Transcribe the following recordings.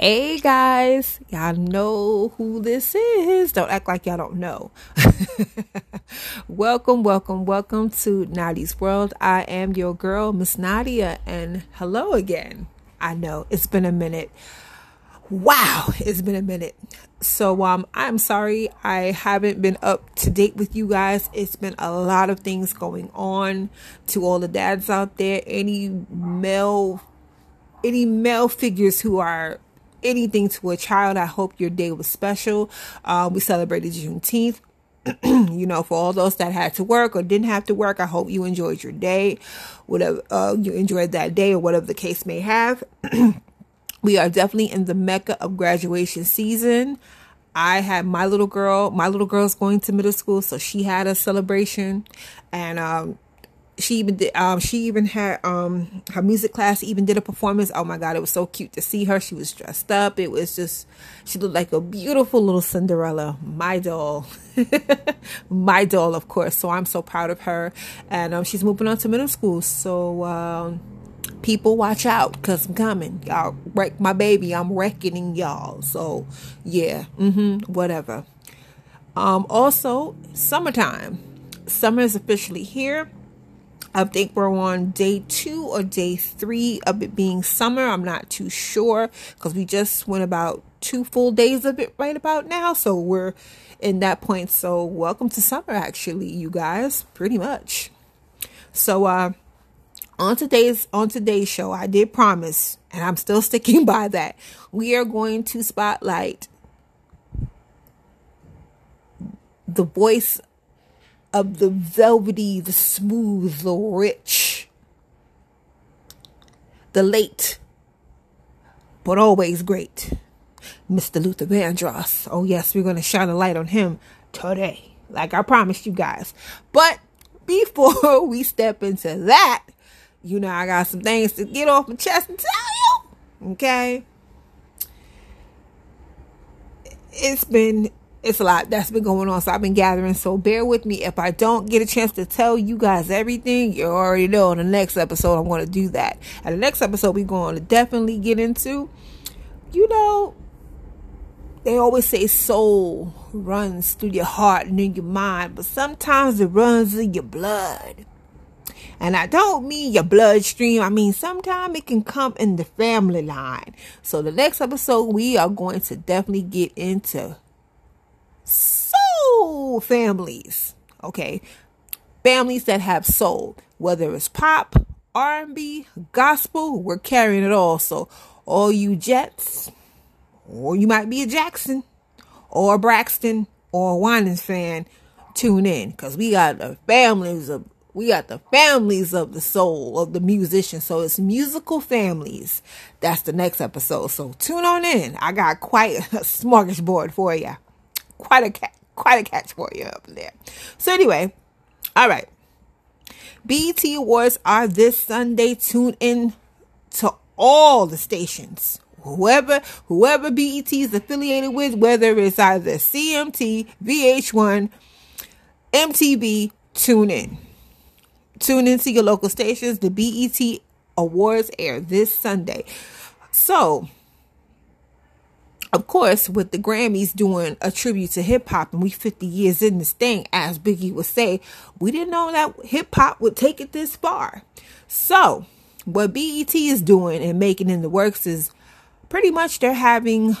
Hey guys, y'all know who this is. Don't act like y'all don't know. welcome, welcome, welcome to Nadia's World. I am your girl, Miss Nadia, and hello again. I know it's been a minute. Wow, it's been a minute. So um I'm sorry I haven't been up to date with you guys. It's been a lot of things going on to all the dads out there, any male any male figures who are anything to a child. I hope your day was special. Uh, we celebrated Juneteenth. you know, for all those that had to work or didn't have to work, I hope you enjoyed your day, whatever uh, you enjoyed that day or whatever the case may have. we are definitely in the mecca of graduation season. I had my little girl, my little girl's going to middle school, so she had a celebration, and um, she even did um she even had um her music class even did a performance. Oh my god it was so cute to see her. She was dressed up. It was just she looked like a beautiful little cinderella. My doll. My doll of course. So i'm so proud of her. And um she's moving on to middle school. So um people watch out because i'm coming. Y'all wreck my baby. I'm reckoning y'all. So yeah. Mm-hmm. Whatever. Um also summertime. Summer is officially here I think we're on day two or day three of it being summer. I'm not too sure because we just went about two full days of it right about now. So we're in that point. So welcome to summer, actually, you guys, pretty much. So, uh, on today's on today's show, I did promise, and I'm still sticking by that. We are going to spotlight the voice of the velvety, the smooth, the rich, the late, but always great, Mr. Luther Vandross. Oh, yes, we're going to shine a light on him today, like I promised you guys. But before we step into that, you know, I got some things to get off my chest and tell you. Okay. It's been it's a lot that's been going on. So I've been gathering. So bear with me. If I don't get a chance to tell you guys everything, you already know in the next episode, I'm going to do that. And the next episode, we're going to definitely get into, you know, they always say soul runs through your heart and in your mind, but sometimes it runs in your blood. And I don't mean your bloodstream. I mean, sometimes it can come in the family line. So the next episode, we are going to definitely get into soul families. Okay. Families that have soul, whether it's pop, R&B, gospel, we're carrying it all. So all you Jets, or you might be a Jackson, or a Braxton, or a Winans fan, tune in because we got the families of we got the families of the soul of the musician. So it's musical families. That's the next episode. So tune on in. I got quite a smorgasbord for you quite a cat, quite a catch for you up there. So anyway, all right. BET Awards are this Sunday. Tune in to all the stations. Whoever whoever BET is affiliated with, whether it's either CMT, VH1, MTV, tune in. Tune in to your local stations. The BET Awards air this Sunday. So of course, with the Grammys doing a tribute to hip hop, and we 50 years in this thing, as Biggie would say, we didn't know that hip hop would take it this far. So, what BET is doing and making in the works is pretty much they're having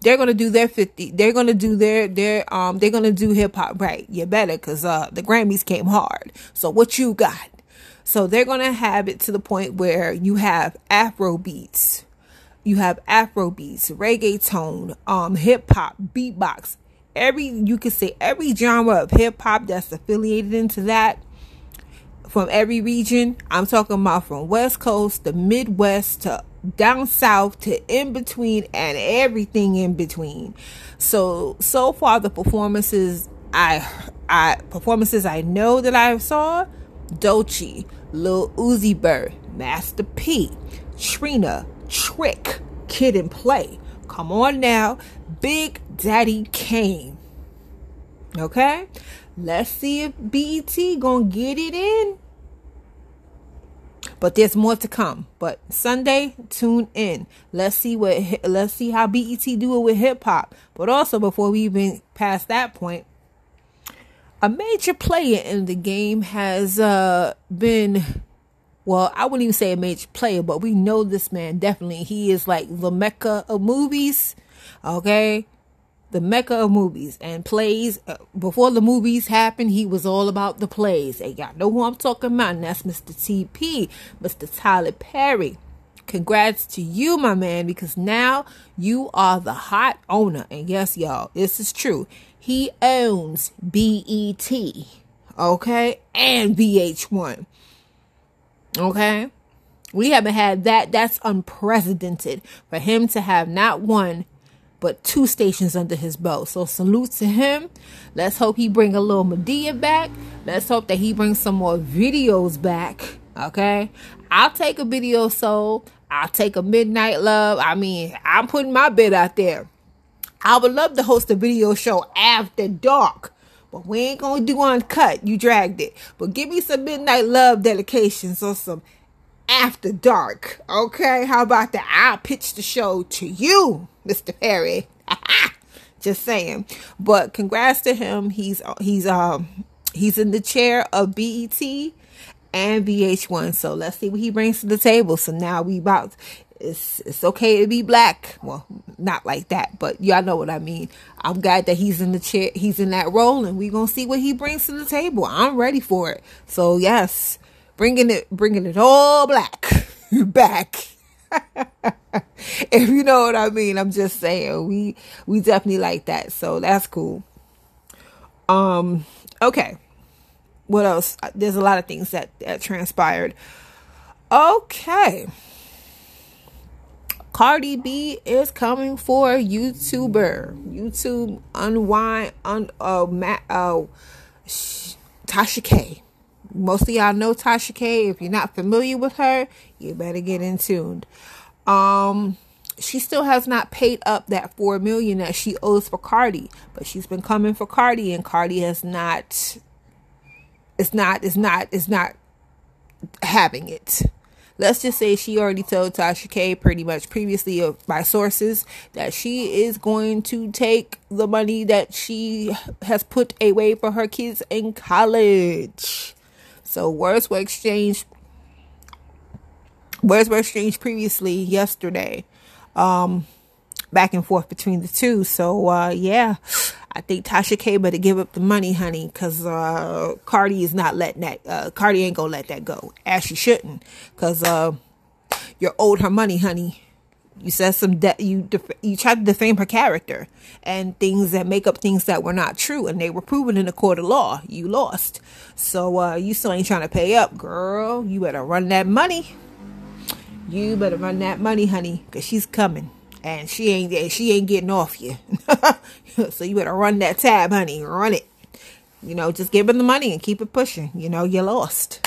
they're gonna do their 50 they're gonna do their their um they're gonna do hip-hop right you better because uh the grammys came hard so what you got so they're gonna have it to the point where you have afro beats you have Afro beats, reggaeton, um, hip hop, beatbox. Every you could say every genre of hip hop that's affiliated into that from every region. I'm talking about from West Coast to Midwest to down south to in between and everything in between. So so far the performances I I performances I know that I saw Dolce, Lil Uzi Vert, Master P, Trina, Trick, Kid and Play. Come on now. Big Daddy Kane. Okay? Let's see if BET gonna get it in. But there's more to come. But Sunday, tune in. Let's see what let's see how BET do it with hip hop. But also before we even pass that point, a major player in the game has uh, been well, I wouldn't even say a major player, but we know this man definitely. He is like the mecca of movies. Okay, the mecca of movies and plays. Uh, before the movies happened, he was all about the plays. Hey, y'all know who I'm talking about, and that's Mr. TP, Mr. Tyler Perry. Congrats to you, my man, because now you are the hot owner. And yes, y'all, this is true. He owns BET, okay, and VH1. Okay? We haven't had that. That's unprecedented for him to have not one but two stations under his belt. So salute to him. Let's hope he bring a little Madea back. Let's hope that he brings some more videos back. Okay? I'll take a video soul. I'll take a midnight love. I mean, I'm putting my bid out there. I would love to host a video show after dark. But we ain't gonna do uncut. You dragged it. But give me some midnight love dedications or some after dark. Okay? How about that? I'll pitch the show to you, Mr. Perry. Just saying. But congrats to him. He's he's um he's in the chair of BET and VH1. So let's see what he brings to the table. So now we about it's it's okay to be black. Well, not like that, but y'all know what I mean. I'm glad that he's in the chair, he's in that role, and we gonna see what he brings to the table. I'm ready for it. So yes, bringing it, bringing it all black back. if you know what I mean, I'm just saying we we definitely like that. So that's cool. Um, okay. What else? There's a lot of things that that transpired. Okay. Cardi B is coming for YouTuber. YouTube unwind un uh, ma- uh Tasha K. Most of y'all know Tasha K. If you're not familiar with her, you better get in tuned. Um she still has not paid up that four million that she owes for Cardi, but she's been coming for Cardi and Cardi has not it's not it's not it's not having it let's just say she already told Tasha K pretty much previously by sources that she is going to take the money that she has put away for her kids in college. So words were exchanged. Words were exchanged previously yesterday, um, back and forth between the two. So uh, yeah, I think Tasha K better give up the money, honey, because uh, Cardi is not letting that. Uh, Cardi ain't gonna let that go, as she shouldn't, because uh, you're owed her money, honey. You said some de- you def- you tried to defame her character and things that make up things that were not true, and they were proven in the court of law. You lost, so uh, you still ain't trying to pay up, girl. You better run that money. You better run that money, honey, because she's coming and she ain't she ain't getting off you. so you better run that tab, honey. Run it. You know, just give her the money and keep it pushing. You know, you're lost.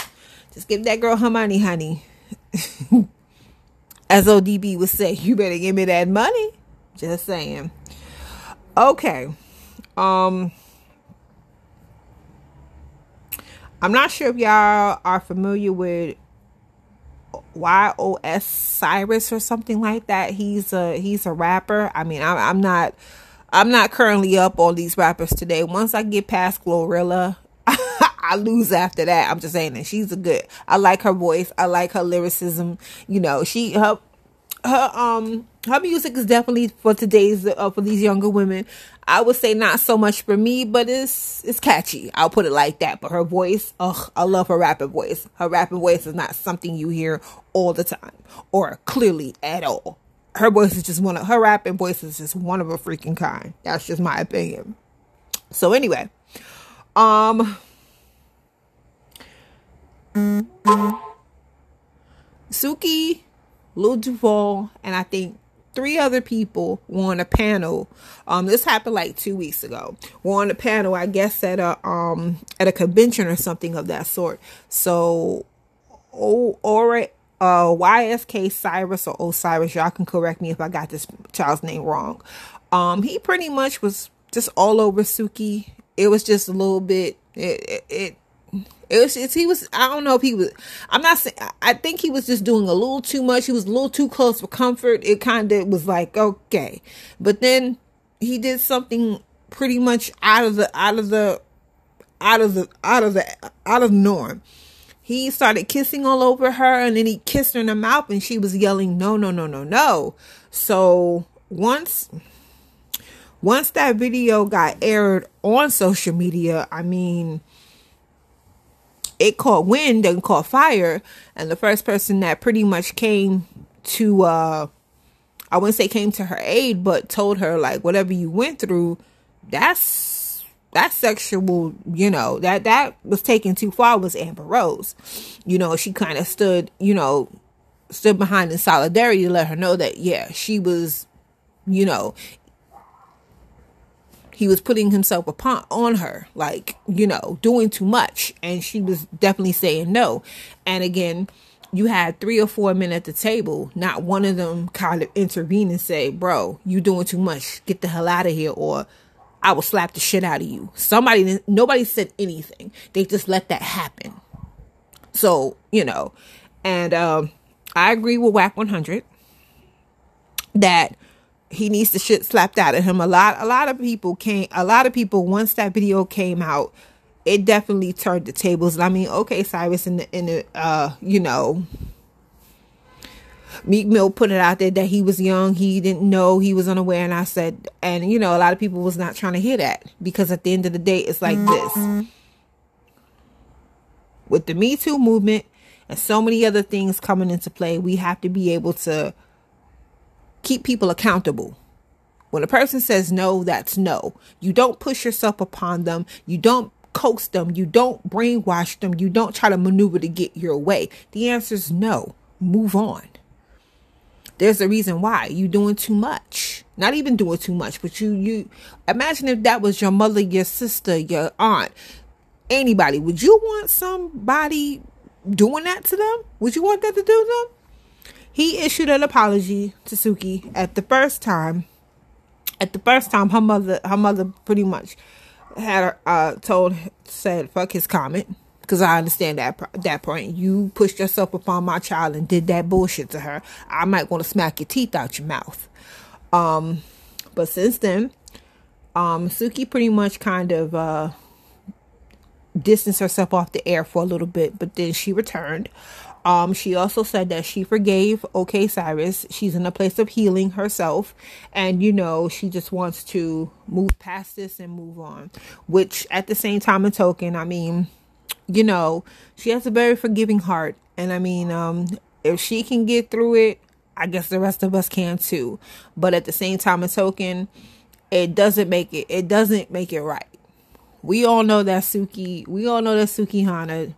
Just give that girl her money, honey. As ODB would say, you better give me that money. Just saying. Okay. Um I'm not sure if y'all are familiar with YOS Cyrus or something like that. He's a he's a rapper. I mean, I'm, I'm not I'm not currently up on these rappers today. Once I get past Glorilla, I lose after that. I'm just saying that she's a good. I like her voice. I like her lyricism. You know, she her her um her music is definitely for today's uh, for these younger women. I would say not so much for me, but it's it's catchy. I'll put it like that. But her voice, ugh, I love her rapping voice. Her rapping voice is not something you hear all the time or clearly at all. Her voice is just one of her rapping voice is just one of a freaking kind. That's just my opinion. So anyway, um Suki, Lil Duval, and I think three other people were on a panel. Um, this happened like two weeks ago. Were on a panel, I guess at a um at a convention or something of that sort. So, or or uh YSK Cyrus or Osiris, y'all can correct me if I got this child's name wrong. Um, he pretty much was just all over Suki. It was just a little bit. It it It was just, he was I don't know if he was I'm not saying I think he was just doing a little too much. He was a little too close for comfort. It kind of was like okay, but then he did something pretty much out of the out of the out of the out of the out of norm. He started kissing all over her and then he kissed her in the mouth and she was yelling no no no no no. So once once that video got aired on social media, I mean it caught wind and caught fire and the first person that pretty much came to uh I wouldn't say came to her aid, but told her like whatever you went through, that's that sexual, you know, that that was taken too far was Amber Rose. You know, she kind of stood, you know, stood behind in solidarity to let her know that yeah, she was, you know, he was putting himself upon on her, like, you know, doing too much. And she was definitely saying no. And again, you had three or four men at the table, not one of them kind of intervene and say, Bro, you doing too much. Get the hell out of here or I will slap the shit out of you. Somebody nobody said anything. They just let that happen. So, you know, and um I agree with Wack 100 that he needs the shit slapped out of him. A lot, a lot of people came. A lot of people once that video came out, it definitely turned the tables. I mean, okay, Cyrus in the in the uh, you know, Meek Mill put it out there that he was young, he didn't know, he was unaware, and I said, and you know, a lot of people was not trying to hear that because at the end of the day, it's like this. With the Me Too movement and so many other things coming into play, we have to be able to keep people accountable. When a person says no, that's no. You don't push yourself upon them. You don't coax them. You don't brainwash them. You don't try to maneuver to get your way. The answer is no. Move on. There's a reason why you're doing too much. Not even doing too much, but you you imagine if that was your mother, your sister, your aunt, anybody. Would you want somebody doing that to them? Would you want that to do them? He issued an apology to Suki at the first time. At the first time, her mother, her mother pretty much had uh, told, said, "Fuck his comment," because I understand that that point. You pushed yourself upon my child and did that bullshit to her. I might want to smack your teeth out your mouth. Um, but since then, um, Suki pretty much kind of uh, distanced herself off the air for a little bit, but then she returned. Um, she also said that she forgave OK Cyrus. She's in a place of healing herself, and you know she just wants to move past this and move on. Which, at the same time and token, I mean, you know, she has a very forgiving heart, and I mean, um, if she can get through it, I guess the rest of us can too. But at the same time and token, it doesn't make it. It doesn't make it right. We all know that Suki. We all know that Sukihana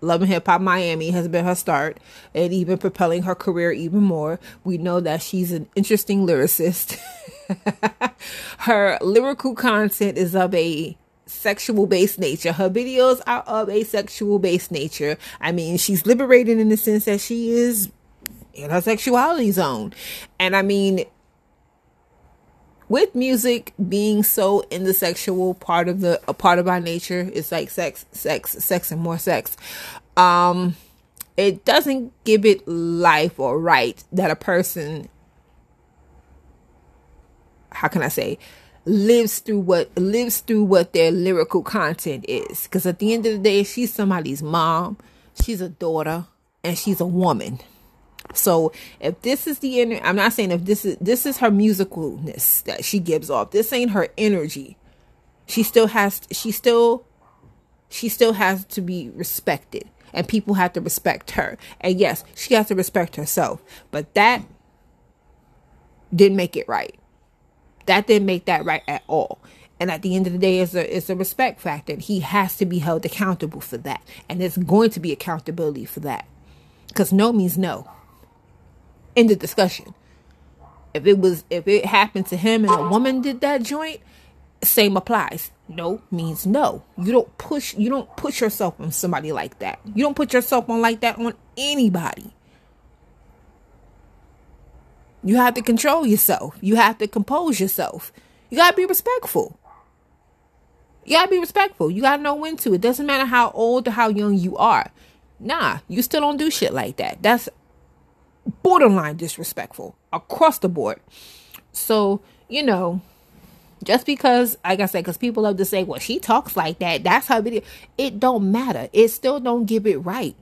Love and Hip Hop Miami has been her start and even propelling her career even more. We know that she's an interesting lyricist. her lyrical content is of a sexual based nature. Her videos are of a sexual based nature. I mean, she's liberated in the sense that she is in her sexuality zone. And I mean, with music being so in the sexual part of the a part of our nature it's like sex sex sex and more sex. Um it doesn't give it life or right that a person how can i say lives through what lives through what their lyrical content is. Because at the end of the day she's somebody's mom she's a daughter and she's a woman so if this is the inner, I'm not saying if this is this is her musicalness that she gives off. This ain't her energy. She still has she still she still has to be respected and people have to respect her. And yes, she has to respect herself. But that didn't make it right. That didn't make that right at all. And at the end of the day, it's a, it's a respect factor. He has to be held accountable for that. And there's going to be accountability for that. Because no means no. End the discussion. If it was if it happened to him and a woman did that joint, same applies. No means no. You don't push you don't put yourself on somebody like that. You don't put yourself on like that on anybody. You have to control yourself. You have to compose yourself. You got to be respectful. You gotta be respectful. You gotta know when to. It doesn't matter how old or how young you are. Nah, you still don't do shit like that. That's borderline disrespectful across the board. So, you know, just because, like I said, because people love to say, well, she talks like that. That's how it, it don't matter. It still don't give it right.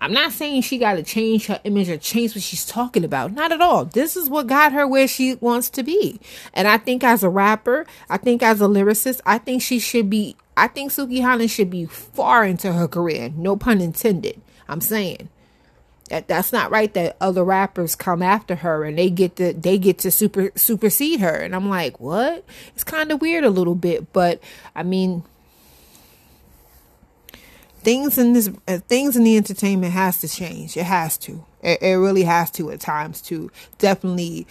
I'm not saying she got to change her image or change what she's talking about. Not at all. This is what got her where she wants to be. And I think as a rapper, I think as a lyricist, I think she should be, I think Sukihana should be far into her career. No pun intended. I'm saying that that's not right that other rappers come after her and they get to they get to super supersede her and i'm like what it's kind of weird a little bit but i mean things in this uh, things in the entertainment has to change it has to it, it really has to at times to definitely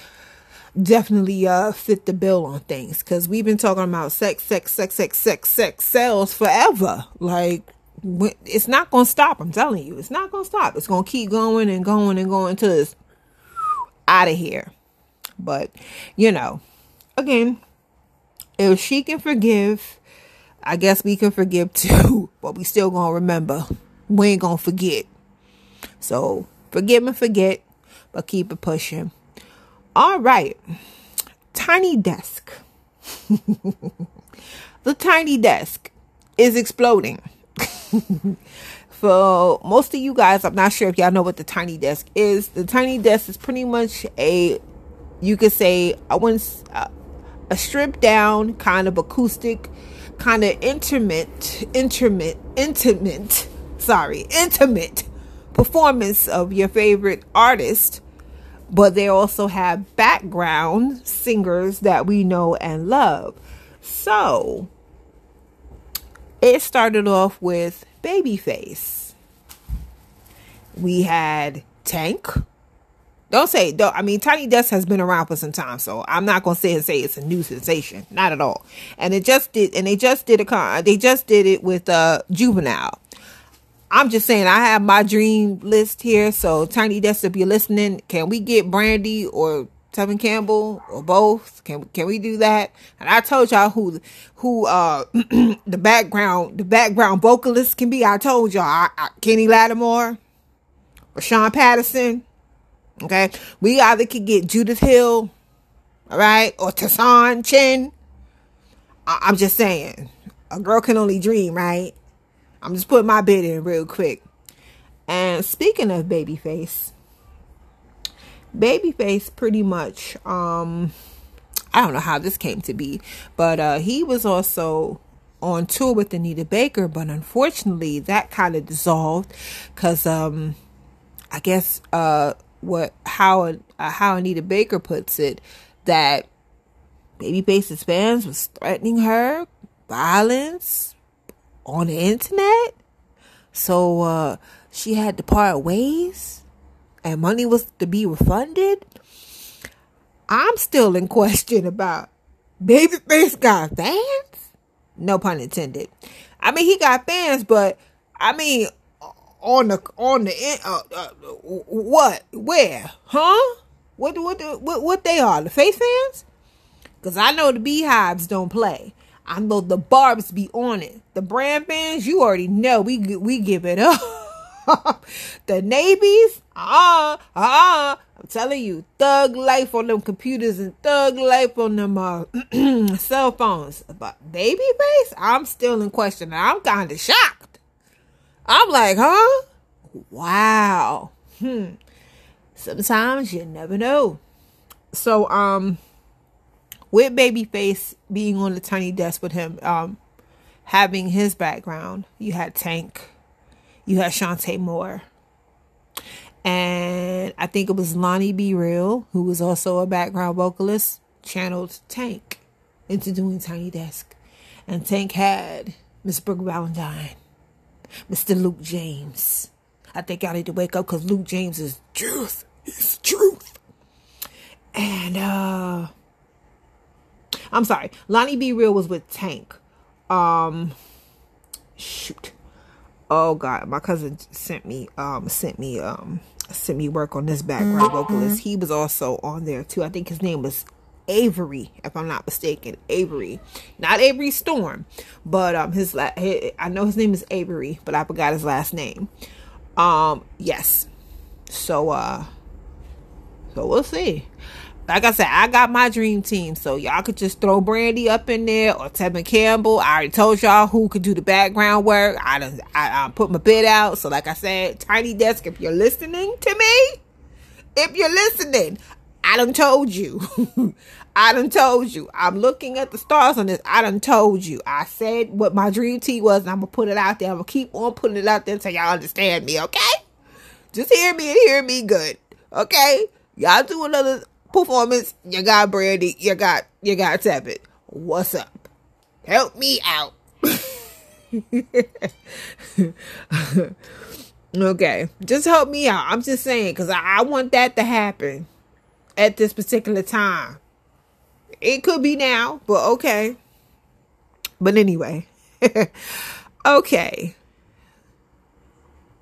definitely uh fit the bill on things because we've been talking about sex sex sex sex sex sex sales forever like it's not going to stop. I'm telling you, it's not going to stop. It's going to keep going and going and going until it's out of here. But, you know, again, if she can forgive, I guess we can forgive too. But we still going to remember. We ain't going to forget. So, forgive and forget, but keep it pushing. All right. Tiny desk. the tiny desk is exploding. For most of you guys, I'm not sure if y'all know what the tiny desk is. The tiny desk is pretty much a, you could say, I wouldn't, uh, a stripped down kind of acoustic, kind of intimate, intimate, intimate, sorry, intimate performance of your favorite artist. But they also have background singers that we know and love. So, it started off with Babyface. We had Tank. Don't say don't. I mean, Tiny Desk has been around for some time, so I'm not gonna say and say it's a new sensation. Not at all. And it just did. And they just did a con. They just did it with uh Juvenile. I'm just saying I have my dream list here. So Tiny Desk, if you're listening, can we get Brandy or Tevin Campbell or both? Can can we do that? And I told y'all who who uh the background the background vocalist can be. I told y'all I, I, Kenny Lattimore, or Sean Patterson. Okay, we either could get Judith Hill, all right, or Tassan Chin. I, I'm just saying, a girl can only dream, right? I'm just putting my bid in real quick. And speaking of Babyface, Babyface pretty much um I don't know how this came to be, but uh he was also on tour with Anita Baker, but unfortunately that kind of dissolved cuz um I guess uh what how uh, how Anita Baker puts it that Babyface's fans was threatening her violence on the internet. So uh she had to part ways and money was to be refunded, I'm still in question about Babyface got fans? No pun intended. I mean, he got fans, but I mean, on the on the uh, uh, what where huh? What what what what they are the face fans? Cause I know the beehives don't play. I know the barbs be on it. The brand fans, you already know we we give it up. the navies, ah, ah, I'm telling you, thug life on them computers and thug life on them uh, cell phones. But Babyface, I'm still in question. I'm kind of shocked. I'm like, huh? Wow. Hmm. Sometimes you never know. So, um, with Babyface being on the tiny desk with him, um, having his background, you had Tank you had Chanté Moore. And I think it was Lonny Bereal, who was also a background vocalist, channeled Tank into doing Tiny Desk. And Tank had Miss Brooke Valentine, Mr. Luke James. I think I need to wake up because Luke James is truth. He's truth. And uh I'm sorry. Lonny Bereal was with Tank. Um shoot oh god my cousin sent me um sent me um sent me work on this background vocalist he was also on there too i think his name was Avery, if I'm not mistaken. Avery, not Avery Storm, but um, his, la- his I know his name is Avery, but I forgot his last name. Um, yes. So uh, so we'll see. Like I said, I got my dream team, so y'all could just throw Brandy up in there or Tevin Campbell. I already told y'all who could do the background work. I done, I, I put my bid out. So like I said, Tiny Desk, if you're listening to me, if you're listening, I done told you. I done told you. I'm looking at the stars on this. I done told you. I said what my dream team was, and I'm gonna put it out there. I'm gonna keep on putting it out there until y'all understand me, okay? Just hear me and hear me good. Okay? Y'all do another performance. You got Brandy. You got you got Tevin. What's up? Help me out. okay, just help me out. I'm just saying because I, I want that to happen at this particular time. It could be now, but okay. But anyway, okay.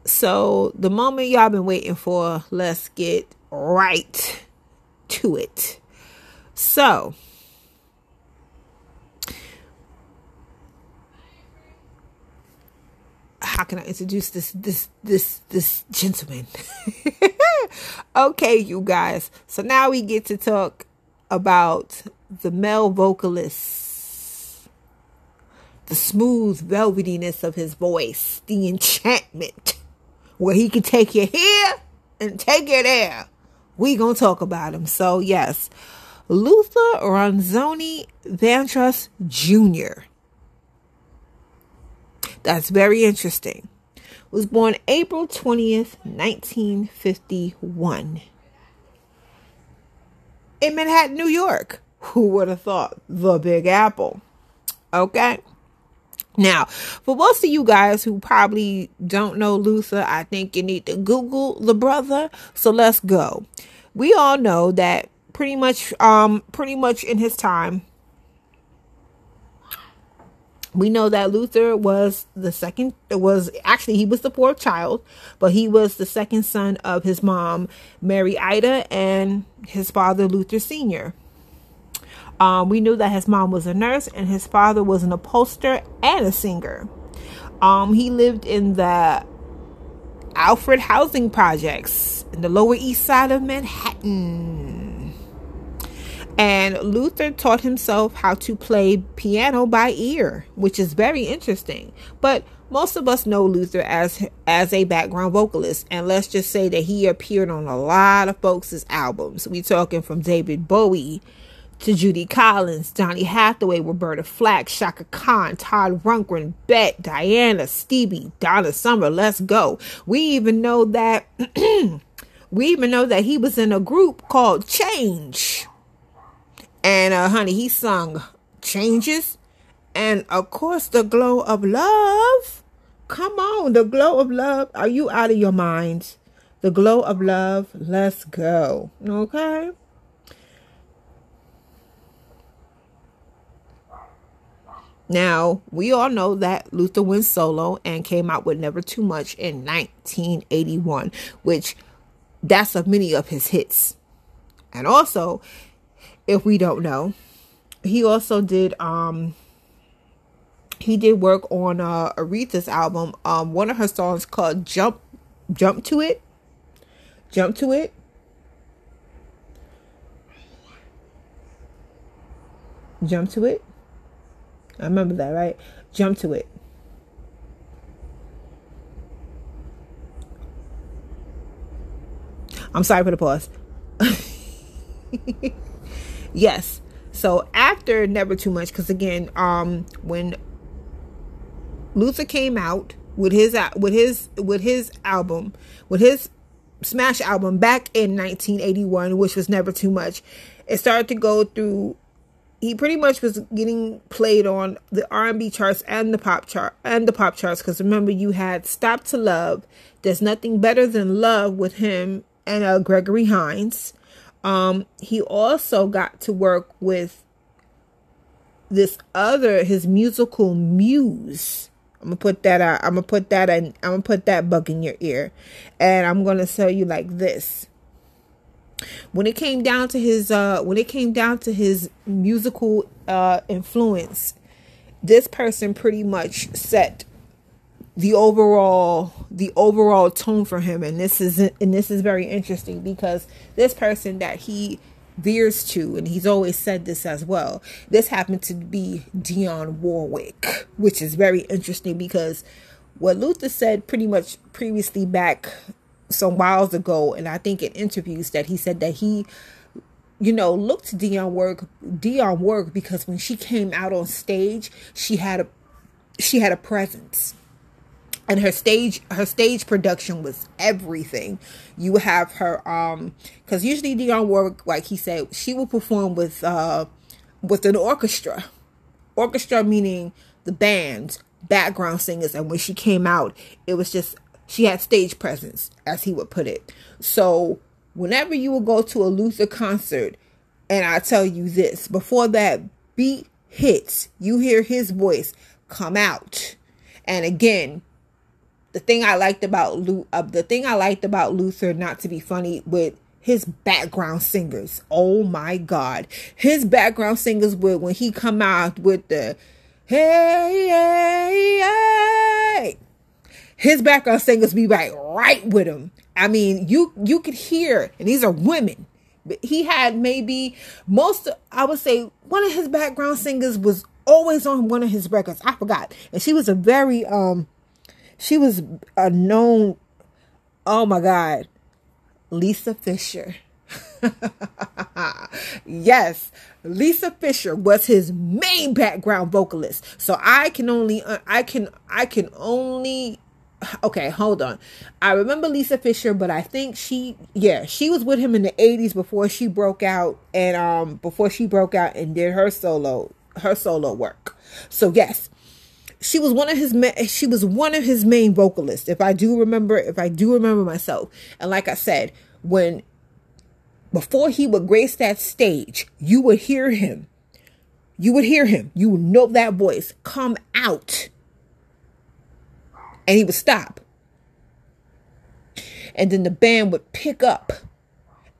So the moment y'all been waiting for, let's get right to it. So, how can I introduce this this this this gentleman? okay, you guys. So now we get to talk about the male vocalist, the smooth velvetiness of his voice, the enchantment, where he can take you here and take you there we gonna talk about him. So yes, Luther Ronzoni Vandross Jr. That's very interesting. Was born April 20th, 1951. In Manhattan, New York. Who would have thought? The Big Apple. Okay. Now, for most of you guys who probably don't know Luther, I think you need to Google the brother. So let's go. We all know that pretty much, um, pretty much in his time, we know that Luther was the second, It was actually, he was the fourth child, but he was the second son of his mom, Mary Ida, and his father, Luther Sr. Um, we knew that his mom was a nurse and his father was an upholsterer and a singer. Um, he lived in the Alfred housing projects in the Lower East Side of Manhattan. And Luther taught himself how to play piano by ear, which is very interesting. But most of us know Luther as as a background vocalist, and let's just say that he appeared on a lot of folks' albums. We're talking from David Bowie to Judy Collins, Donny Hathaway, Roberta Flack, Chaka Khan, Todd Rundgren, Bette, Diana, Stevie, Donna Summer. Let's go. We even know that we even know that he was in a group called Change. And uh honey, he sung Changes and of course the glow of love. Come on, the glow of love. Are you out of your mind? The glow of love. Let's go. Okay. Now, we all know that Luther went solo and came out with Never Too Much in 1981, which that's of many of his hits. And also, if we don't know, he also did um he did work on uh Aretha's album. Um one of her songs called Jump Jump to It. Jump to It. Jump to It. I remember that, right? Jump to it. I'm sorry for the pause. yes. So after Never Too Much, because again, um, when Luther came out with his with his with his album, with his smash album back in 1981, which was Never Too Much, it started to go through he pretty much was getting played on the R&B charts and the pop chart and the pop charts because remember you had Stop to Love, There's Nothing Better Than Love with him and uh, Gregory Hines. Um, he also got to work with this other his musical muse. I'm gonna put that out. I'm gonna put that in. I'm gonna put that bug in your ear, and I'm gonna tell you like this. When it came down to his uh when it came down to his musical uh influence this person pretty much set the overall the overall tone for him. And this is and this is very interesting because this person that he veers to and he's always said this as well this happened to be Dionne Warwick which is very interesting because what Luther said pretty much previously back some whiles ago and I think in interviews that he said that he you know looked to Dionne work Dionne work because when she came out on stage she had a she had a presence. And her stage her stage production was everything. You have her um because usually Dionne Warwick like he said she will perform with uh with an orchestra. Orchestra meaning the band background singers. And when she came out it was just she had stage presence as he would put it. So whenever you will go to a Luther concert and I tell you this before that beat hits you hear his voice come out. And again the thing I liked about Lu- uh, the thing I liked about Luther, not to be funny, with his background singers. Oh my God, his background singers would when he come out with the hey hey hey, his background singers be right right with him. I mean, you you could hear, and these are women. But He had maybe most. I would say one of his background singers was always on one of his records. I forgot, and she was a very um she was a known, oh my God, Lisa Fischer. yes, Lisa Fischer was his main background vocalist. So I can only, uh, I can, I can only okay, hold on. I remember Lisa Fischer, but I think she yeah, she was with him in the 80s before she broke out and um before she broke out and did her solo her solo work. So yes, she was one of his ma- she was one of his main vocalists if i do remember if i do remember myself. And like i said when before he would grace that stage you would hear him. You would hear him. You would know that voice. Come out and he would stop and then the band would pick up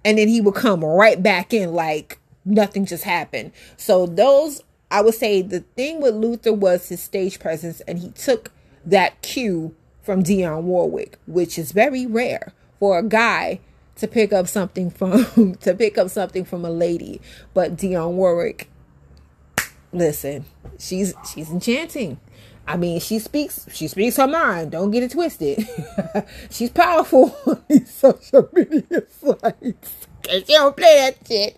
and then he would come right back in like nothing just happened so those I would say the thing with Luther was his stage presence, and he took that cue from Dionne Warwick, which is very rare for a guy to pick up something from to pick up something from a lady. But Dionne Warwick, listen, she's she's enchanting. I mean, she speaks she speaks her mind. Don't get it twisted. she's powerful on these social media sites. Cause she don't play that shit.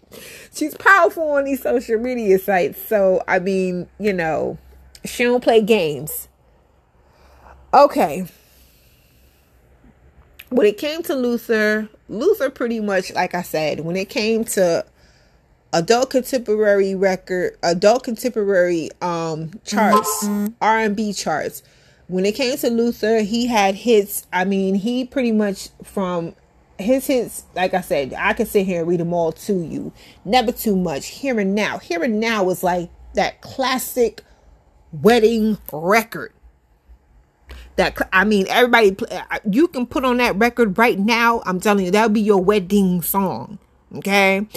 She's powerful on these social media sites. So I mean, you know, she don't play games. Okay. When it came to Luther, Luther pretty much, like I said, when it came to adult contemporary record, adult contemporary um charts, mm-hmm. R and B charts. When it came to Luther, he had hits. I mean, he pretty much from his hits, like I said, I could sit here and read them all to you. Never too much. Here and now. Here and now is like that classic wedding record. That I mean, everybody, uh, you can put on that record right now. I'm telling you, that'll be your wedding song. Okay,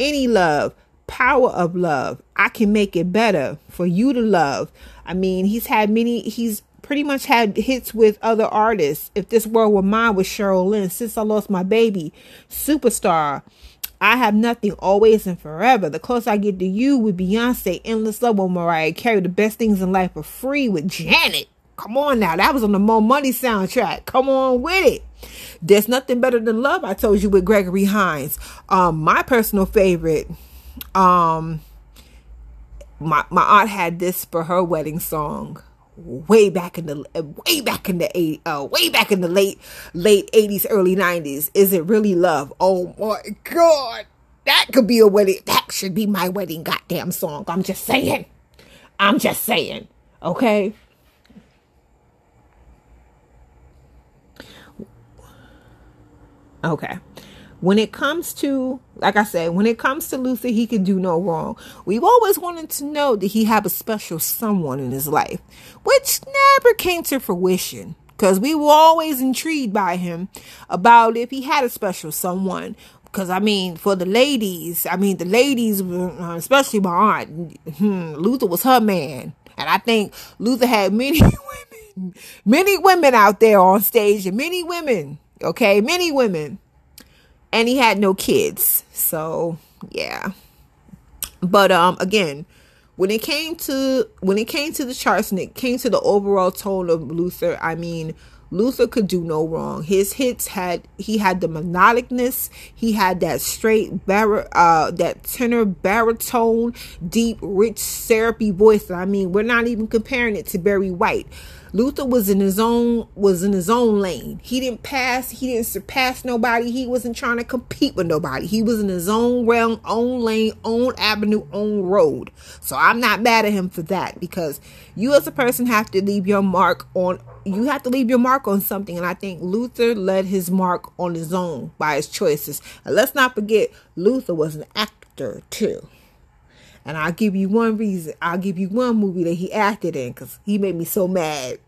any love, power of love. I can make it better for you to love. I mean, he's had many. He's pretty much had hits with other artists. If This World Were Mine with Cheryl Lynn, Since I Lost My Baby, Superstar, I Have Nothing, Always and Forever, The Closer I Get to You with Beyonce, Endless Love with Mariah Carey, The Best Things in Life Are Free with Janet. Come on now, that was on the Mo Money soundtrack. Come on with it. There's nothing better than love. I told you with Gregory Hines. Um, my personal favorite. Um, my my aunt had this for her wedding song way back in the way back in the eight uh way back in the late late 80s early 90s is it really love oh my god that could be a wedding that should be my wedding goddamn song i'm just saying i'm just saying okay okay. When it comes to like i said when it comes to luther he can do no wrong. We've always wanted to know that he have a special someone in his life? Which never came to fruition because we were always intrigued by him about if he had a special someone. Because I mean, for the ladies, I mean, the ladies, uh, especially my aunt, hmm, Luther was her man. And I think Luther had many women, many women out there on stage, and many women, okay, many women. And he had no kids. So, yeah. But um again, when it came to when it came to the charts and it came to the overall tone of Luther, I mean, Luther could do no wrong. His hits had he had the melodicness, he had that straight bar uh that tenor baritone, deep, rich, syrupy voice. I mean, we're not even comparing it to Barry White. Luther was in his own was in his own lane. He didn't pass, he didn't surpass nobody. He wasn't trying to compete with nobody. He was in his own realm, own lane, own avenue, own road. So I'm not mad at him for that because you as a person have to leave your mark on you have to leave your mark on something. And I think Luther led his mark on his own by his choices. And let's not forget, Luther was an actor too. And I'll give you one reason. I'll give you one movie that he acted in because he made me so mad.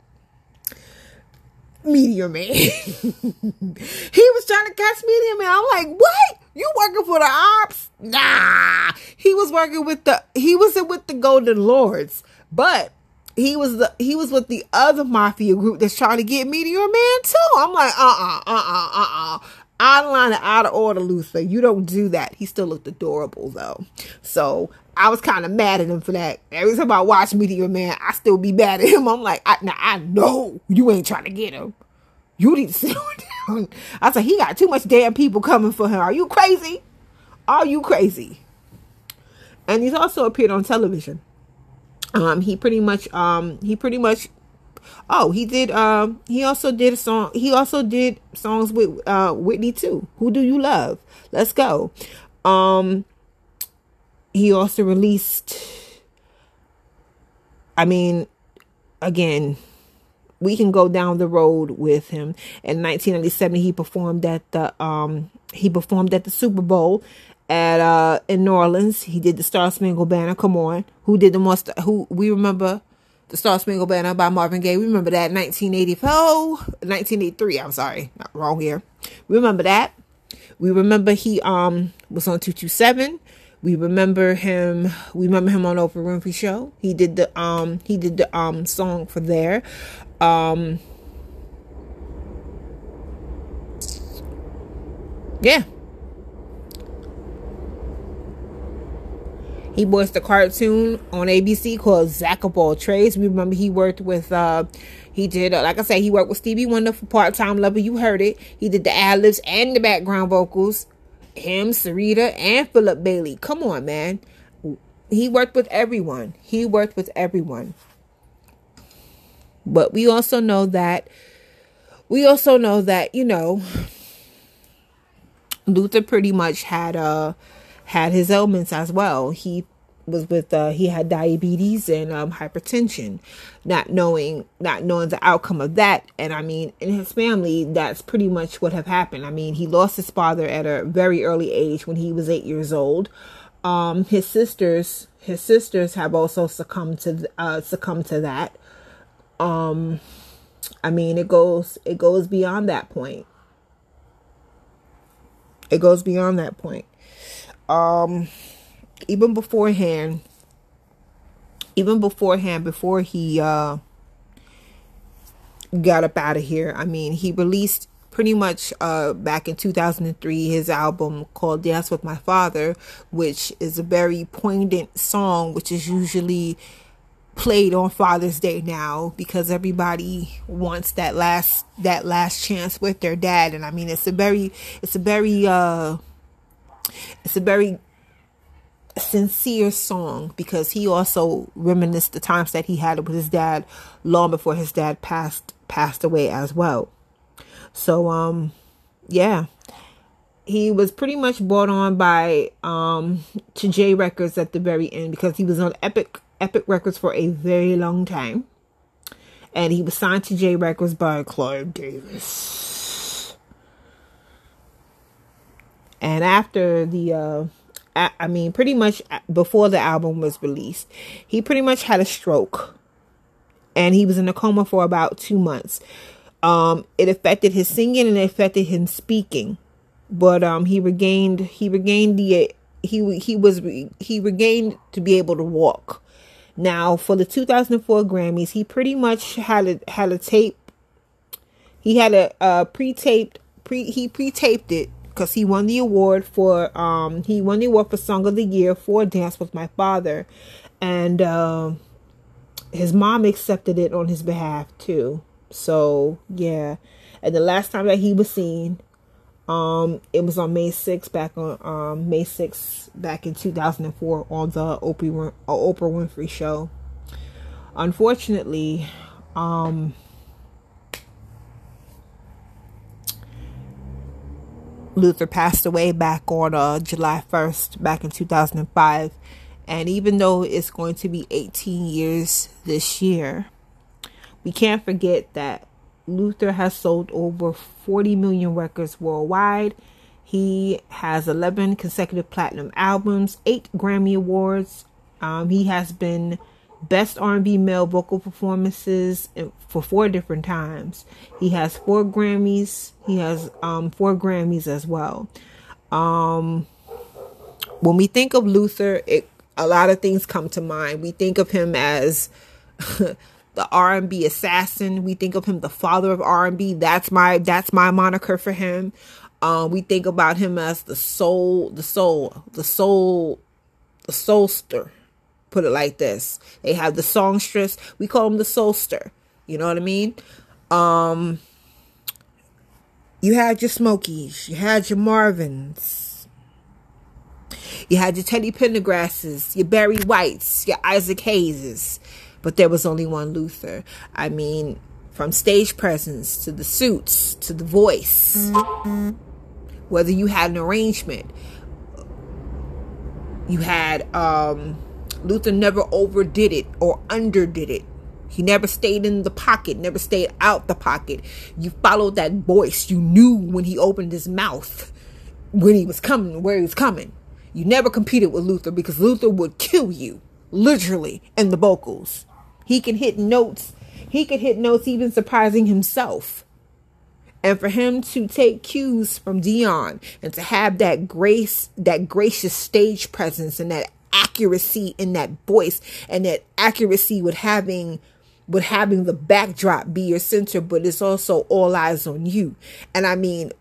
Meteor Man. he was trying to catch Meteor Man. I'm like, what? You working for the ops? Nah. He was working with the he wasn't with the Golden Lords. But he was the he was with the other mafia group that's trying to get Meteor Man too. I'm like, uh uh uh uh uh uh. Out of line and out of order, Luther. You don't do that. He still looked adorable though. So I was kind of mad at him for that. Every time I watch Meteor Man, I still be mad at him. I'm like, I, now I know you ain't trying to get him. You need to sit down. I said, he got too much damn people coming for him. Are you crazy? Are you crazy? And he's also appeared on television. Um, he pretty much, um, he pretty much, oh, he did, um, he also did a song, he also did songs with, uh, Whitney too. Who do you love? Let's go. Um, he also released, I mean, again, we can go down the road with him. In 1997, he performed at the, um, he performed at the Super Bowl at uh in New Orleans. He did the Star Spangled Banner. Come on, who did the most? Who we remember the Star Spangled Banner by Marvin Gaye. We remember that 1984, 1983. I'm sorry, not wrong here. We remember that. We remember he um was on 227. We remember him. We remember him on Oprah Winfrey Show. He did the um he did the um song for there. Um Yeah, He voiced a cartoon on ABC called Zack of All Trades. We remember he worked with, uh, he did, uh, like I said, he worked with Stevie Wonder for Part Time Lover. You heard it. He did the ad libs and the background vocals. Him, Syreeta, and Philip Bailey. Come on, man. He worked with everyone. He worked with everyone. But we also know that, we also know that, you know, Luther pretty much had, uh, had his ailments as well. He was with uh, he had diabetes and um, hypertension not knowing not knowing the outcome of that. And i mean in his family that's pretty much what have happened. I mean he lost his father at a very early age when he was eight years old. Um, his sisters his sisters have also succumbed to uh, succumbed to that. Um i mean it goes it goes beyond that point. It goes beyond that point. Um even beforehand even beforehand before he uh got up out of here i mean he released pretty much uh back in 2003 his album called dance with my father which is a very poignant song which is usually played on father's day now because everybody wants that last that last chance with their dad and i mean it's a very it's a very uh it's a very sincere song because he also reminisced the times that he had with his dad long before his dad passed passed away as well. So um yeah. He was pretty much brought on by um to J Records at the very end because he was on Epic Epic Records for a very long time. And he was signed to J Records by Clive Davis. And after the uh I mean, pretty much before the album was released, he pretty much had a stroke and he was in a coma for about two months. Um, it affected his singing and it affected him speaking. but um, he regained he regained the he he was he regained to be able to walk. Now for the 2004 Grammys, he pretty much had a had a tape. He had a, a pre-taped pre he pre-taped it because he won the award for um he won the award for Song of the Year for Dance with My Father, and uh, his mom accepted it on his behalf too. So yeah, and the last time that he was seen um, it was on May 6th, back on um, May 6th, back in 2004 on the Oprah, uh, Oprah Winfrey show. Unfortunately, um, Luther passed away back on uh, July 1st, back in 2005. And even though it's going to be 18 years this year, we can't forget that Luther has sold over 40 million records worldwide. He has 11 consecutive platinum albums, 8 Grammy Awards. Um, he has been Best R&B Male Vocal Performances for four different times. He has four Grammys. He has um, four Grammys as well. Um, when we think of Luther, it, a lot of things come to mind. We think of him as the R&B assassin. We think of him the father of R&B. That's my that's my moniker for him. Um, we think about him as the soul, the soul, the soul, the soulster. Put it like this: they have the songstress. We call them the soulster. You know what I mean? Um, you had your Smokies, you had your Marvins, you had your Teddy Pendergrasses, your Barry Whites, your Isaac Hayeses but there was only one Luther. I mean, from stage presence to the suits to the voice, whether you had an arrangement, you had um, Luther never overdid it or underdid it. He never stayed in the pocket, never stayed out the pocket. You followed that voice. You knew when he opened his mouth, when he was coming, where he was coming. You never competed with Luther because Luther would kill you, literally, in the vocals. He can hit notes. He could hit notes even surprising himself. And for him to take cues from Dionne and to have that grace, that gracious stage presence and that accuracy in that voice and that accuracy with having with having the backdrop be your center, but it's also all eyes on you. And I mean,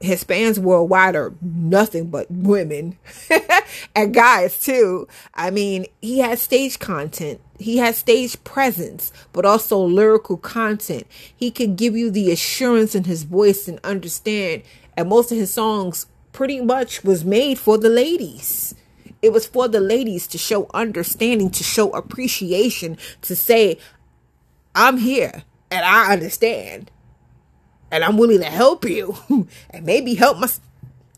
his fans worldwide are nothing but women and guys too. I mean, he has stage content. He has stage presence, but also lyrical content. He can give you the assurance in his voice and understand. And most of his songs pretty much was made for the ladies. It was for the ladies to show understanding, to show appreciation, to say, I'm here and I understand and I'm willing to help you and maybe help my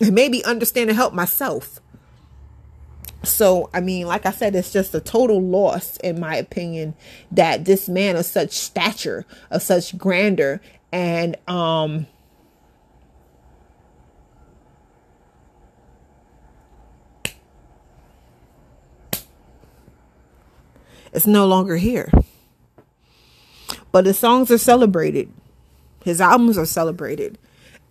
and maybe understand and help myself. So, I mean, like I said, it's just a total loss, in my opinion, that this man of such stature, of such grandeur, and um it's no longer here. But the songs are celebrated. His albums are celebrated.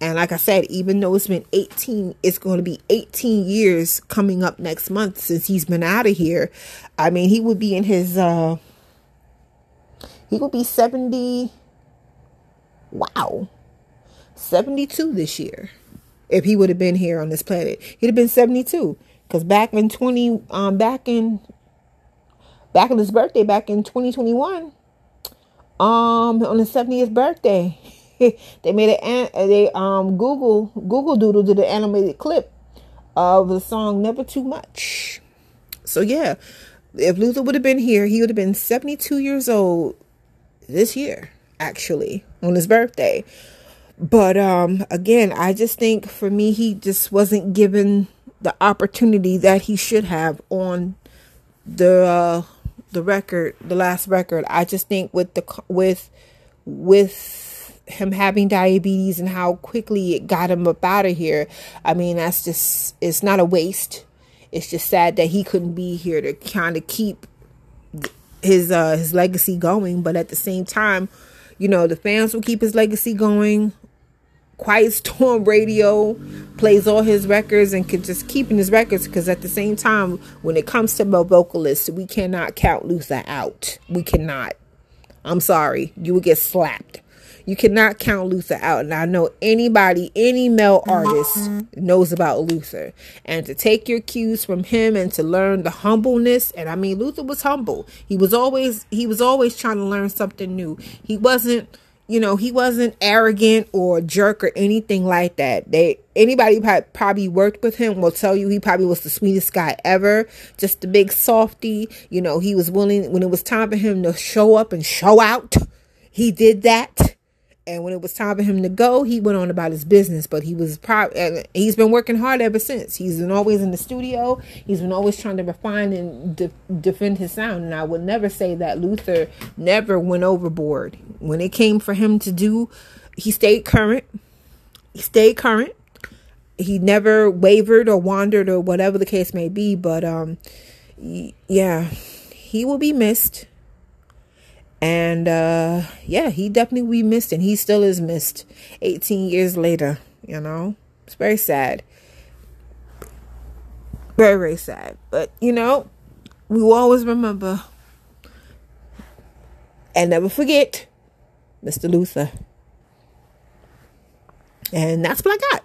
And like I said, even though it's been 18, it's going to be 18 years coming up next month since he's been out of here. I mean, he would be in his, uh, he would be 70, wow, 72 this year if he would have been here on this planet. He'd have been 72 because back in 20, um, back in, back on his birthday, back in 2021, um, on his 70th birthday, they made an they um Google Google Doodle did an animated clip of the song Never Too Much. So yeah, if Luther would have been here, he would have been 72 years old this year, actually, on his birthday. But um again, I just think for me he just wasn't given the opportunity that he should have on the uh, the record, the last record. I just think with the with with him having diabetes and how quickly it got him up out of here. I mean, that's just, it's not a waste. It's just sad that he couldn't be here to kind of keep his, uh, his legacy going. But at the same time, you know, the fans will keep his legacy going. Quiet Storm Radio plays all his records and could just keeping his records because at the same time, when it comes to male vocalists, we cannot count Luther out. We cannot. I'm sorry, you will get slapped. You cannot count Luther out. And I know anybody, any male artist knows about Luther. And to take your cues from him and to learn the humbleness, and I mean Luther was humble. He was always he was always trying to learn something new. He wasn't you know he wasn't arrogant or jerk or anything like that. They anybody probably worked with him will tell you he probably was the sweetest guy ever. Just a big softy. You know he was willing when it was time for him to show up and show out he did that and when it was time for him to go, he went on about his business. But he was probably he's been working hard ever since. He's been always in the studio. He's been always trying to refine and de- defend his sound. And I would never say that Luther never went overboard when it came for him to do. He stayed current. He stayed current. He never wavered or wandered or whatever the case may be. But um, yeah, he will be missed and uh, yeah, he definitely we missed, and he still is missed 18 years later. You know, it's very sad. Very, very sad. But you know, we will always remember and never forget Mr. Luther. And that's what I got.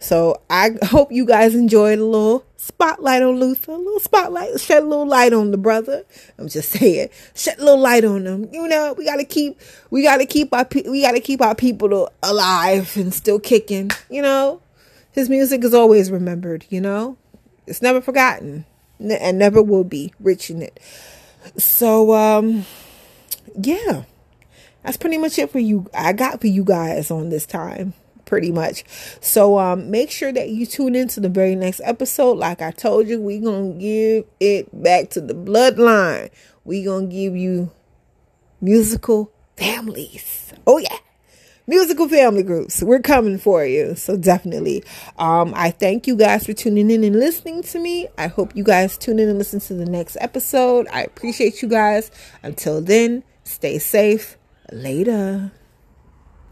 So I hope you guys enjoyed a little spotlight on Luther, a little spotlight, shed a little light on the brother. I'm just saying, shed a little light on them. You know, we gotta keep, we gotta keep our, we gotta keep our people alive and still kicking. You know, his music is always remembered. You know, it's never forgotten and never will be. Rich in it. So, um, yeah, that's pretty much it for you. I got for you guys on this time pretty much. So um make sure that you tune into the very next episode. Like I told you, we're gonna give it back to the bloodline. We're gonna give you musical families. Oh yeah. Musical family groups. We're coming for you. So definitely. Um, I thank you guys for tuning in and listening to me. I hope you guys tune in and listen to the next episode. I appreciate you guys. Until then, stay safe. Later.